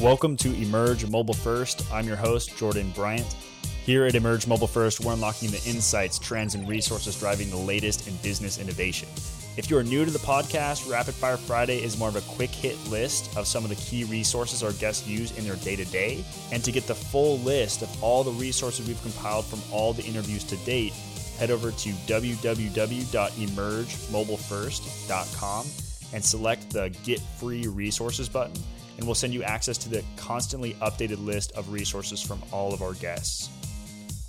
Welcome to Emerge Mobile First. I'm your host, Jordan Bryant. Here at Emerge Mobile First, we're unlocking the insights, trends, and resources driving the latest in business innovation. If you are new to the podcast, Rapid Fire Friday is more of a quick hit list of some of the key resources our guests use in their day to day. And to get the full list of all the resources we've compiled from all the interviews to date, head over to www.emergemobilefirst.com and select the Get Free Resources button and we'll send you access to the constantly updated list of resources from all of our guests.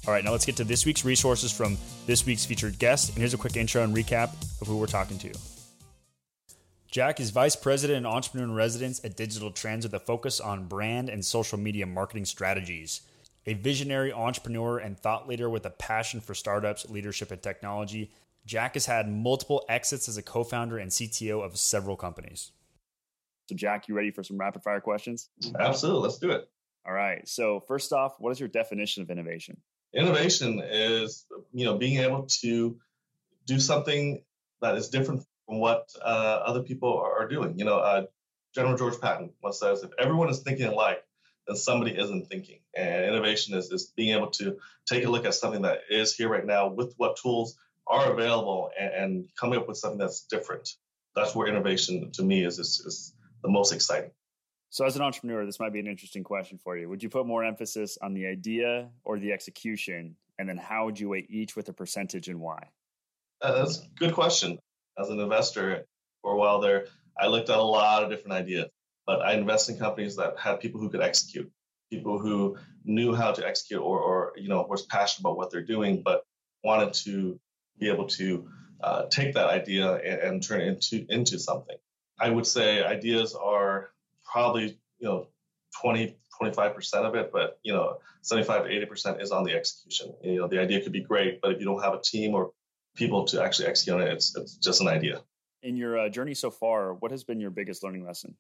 All right, now let's get to this week's resources from this week's featured guest. And here's a quick intro and recap of who we're talking to. Jack is Vice President and Entrepreneur in Residence at Digital Trends with a focus on brand and social media marketing strategies. A visionary entrepreneur and thought leader with a passion for startups, leadership, and technology, Jack has had multiple exits as a co founder and CTO of several companies. So, Jack, you ready for some rapid fire questions? Absolutely. Let's do it. All right. So, first off, what is your definition of innovation? Innovation is, you know, being able to do something that is different from what uh, other people are doing. You know, uh, General George Patton once says, if everyone is thinking alike, then somebody isn't thinking. And innovation is, is being able to take a look at something that is here right now with what tools are available and, and coming up with something that's different. That's where innovation to me is, is, is the most exciting. So, as an entrepreneur, this might be an interesting question for you. Would you put more emphasis on the idea or the execution? And then, how would you weigh each with a percentage and why? Uh, that's a good question. As an investor, for a while there, I looked at a lot of different ideas, but I invest in companies that had people who could execute, people who knew how to execute or, or you know, was passionate about what they're doing, but wanted to be able to uh, take that idea and, and turn it into into something. I would say ideas are probably, you know, 20, 25% of it, but, you know, 75 to 80% is on the execution. You know, the idea could be great, but if you don't have a team or people to actually execute on it, it's, it's just an idea. In your uh, journey so far, what has been your biggest learning lesson?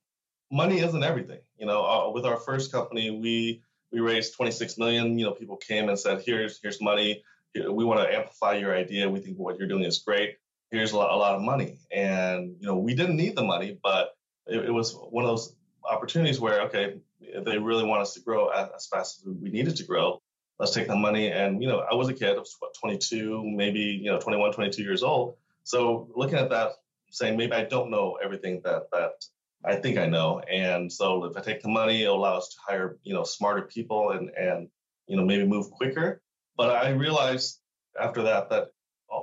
Money isn't everything. You know, uh, with our first company, we we raised 26 million. You know, people came and said, "Here's here's money. We want to amplify your idea. We think what you're doing is great." Here's a lot, a lot of money. And, you know, we didn't need the money, but it, it was one of those opportunities where, okay, they really want us to grow as, as, fast as we needed to grow. Let's take the money. And, you know, I was a kid, I was what, 22, maybe, you know, 21, 22 years old. So looking at that, saying maybe I don't know everything that, that I think I know. And so if I take the money, it'll allow us to hire, you know, smarter people and, and, you know, maybe move quicker. But I realized after that, that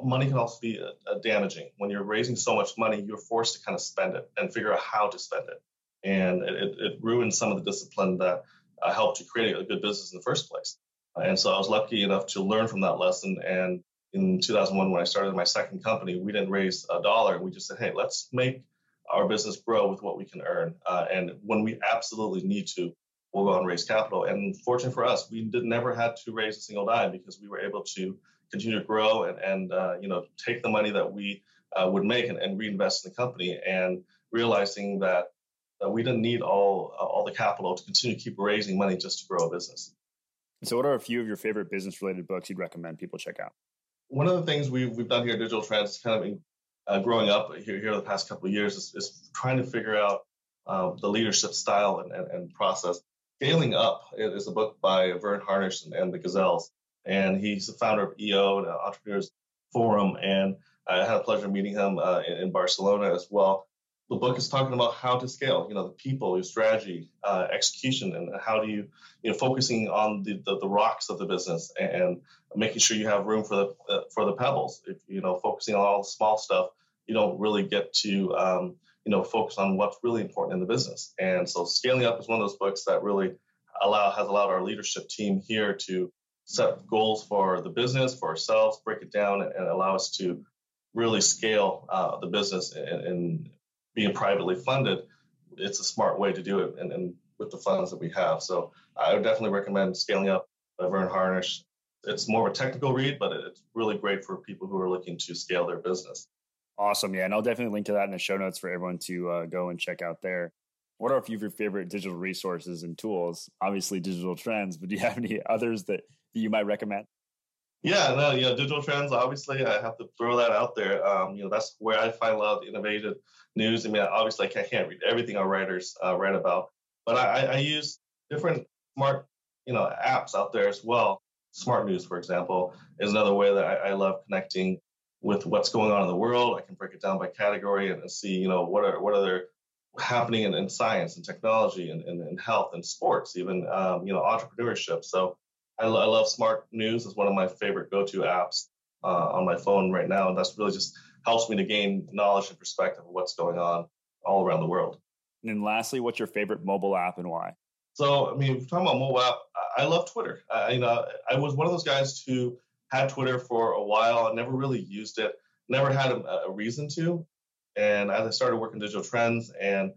money can also be uh, damaging. When you're raising so much money, you're forced to kind of spend it and figure out how to spend it. And it, it ruins some of the discipline that uh, helped to create a good business in the first place. And so I was lucky enough to learn from that lesson. And in 2001, when I started my second company, we didn't raise a dollar. We just said, hey, let's make our business grow with what we can earn. Uh, and when we absolutely need to, we'll go and raise capital. And fortunate for us, we did, never had to raise a single dime because we were able to continue to grow and, and uh, you know take the money that we uh, would make and, and, reinvest in the company and realizing that, that we didn't need all uh, all the capital to continue to keep raising money just to grow a business. So, what are a few of your favorite business related books you'd recommend people check out? One of the things we've, we've done here at Digital Trends, kind of in, uh, growing up here, here the past couple of years, is, is trying to figure out uh, the leadership style and, and, and, process. Scaling Up is a book by Verne Harnish and, and the Gazelles and he's the founder of EO and Entrepreneurs Forum. And I had a pleasure meeting him uh, in, in, Barcelona as well. The book is talking about how to scale, you know, the people, your strategy, uh, execution, and how do you, you know, focusing on the, the, the rocks of the business and making sure you have room for the uh, for the pebbles. If you know, focusing on all the small stuff, you don't really get to, um, you know, focus on what's really important in the business. And so, scaling up is one of those books that really allow has allowed our leadership team here to set goals for the business, for ourselves, break it down, and, allow us to really scale uh, the business and, and, being privately funded. It's a smart way to do it, and, and, with the funds that we have. So I would definitely recommend scaling up by Verne Harnish. It's more of a technical read, but it's really great for people who are looking to scale their business. Awesome. Yeah. And I'll definitely link to that in the show notes for everyone to uh, go and check out there. What are a few of your favorite digital resources and tools? Obviously, digital trends, but do you have any others that you might recommend? Yeah, no, you know, digital trends. Obviously, I have to throw that out there. Um, you know, that's where I find a lot of innovative news. I mean, obviously, I can't read everything our writers uh, write about, But I, I use different smart, you know, apps out there as well. Smart News, for example, is another way that I, I love connecting with what's going on in the world. I can break it down by category and, see, you know, what are what are there happening in, in science and technology and, and, and, health and sports, even um, you know entrepreneurship. So I, I, love Smart News. It's one of my favorite go-to apps uh, on my phone right now, and that's really just helps me to gain knowledge and perspective of what's going on all around the world. And then lastly, what's your favorite mobile app and why? So I mean, talking about mobile app, I love Twitter. I, you know, I was one of those guys who had Twitter for a while. I never really used it. Never had a, a reason to. And as I started working digital trends and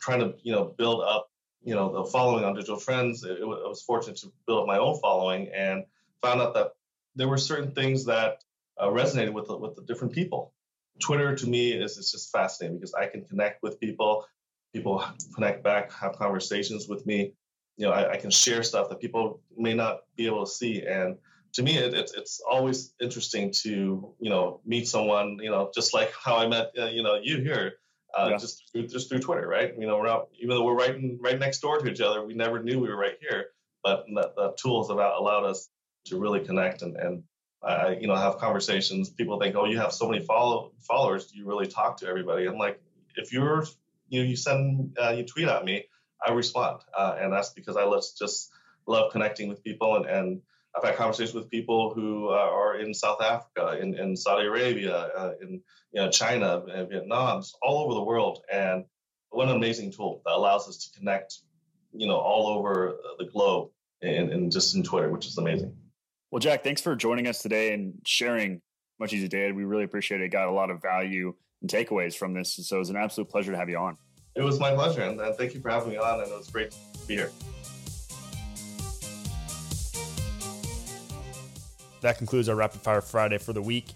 trying to, you know, build up, you know, the following on digital trends, it, it, I was fortunate to build up my own following and found out that there were certain things that uh, resonated with the, with the different people. Twitter to me is, is just fascinating because I can connect with people. People connect back, have conversations with me. You know, I, I can share stuff that people may not be able to see. And to me, it, it's it's always interesting to you know meet someone you know just like how I met uh, you know you here. Uh, yeah. just through, just through Twitter, right? You know, we're not, even though we're right in, right next door to each other, we never knew we were right here. But the, the tools have allowed us to really connect and, and uh, you know have conversations. People think, oh, you have so many follow followers, do you really talk to everybody? I'm like, if you're you know you send uh, you tweet at me, I respond, uh, and that's because I just love connecting with people and, and I've had conversations with people who uh, are in South Africa, in, in Saudi Arabia, uh, in you know, China, and Vietnam, all over the world. And what an amazing tool that allows us to connect, you know, all over the globe and, and just in Twitter, which is amazing. Well, Jack, thanks for joining us today and sharing much as you did. We really appreciate it. Got a lot of value and takeaways from this. So it was an absolute pleasure to have you on. It was my pleasure. And thank you for having me on. And it was great to be here. That concludes our Rapid Fire Friday for the week.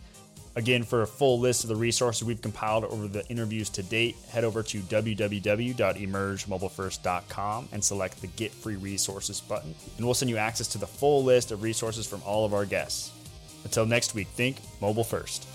Again, for a full list of the resources we've compiled over the interviews to date, head over to www.emergemobilefirst.com and select the Get Free Resources button, and we'll send you access to the full list of resources from all of our guests. Until next week, think mobile first.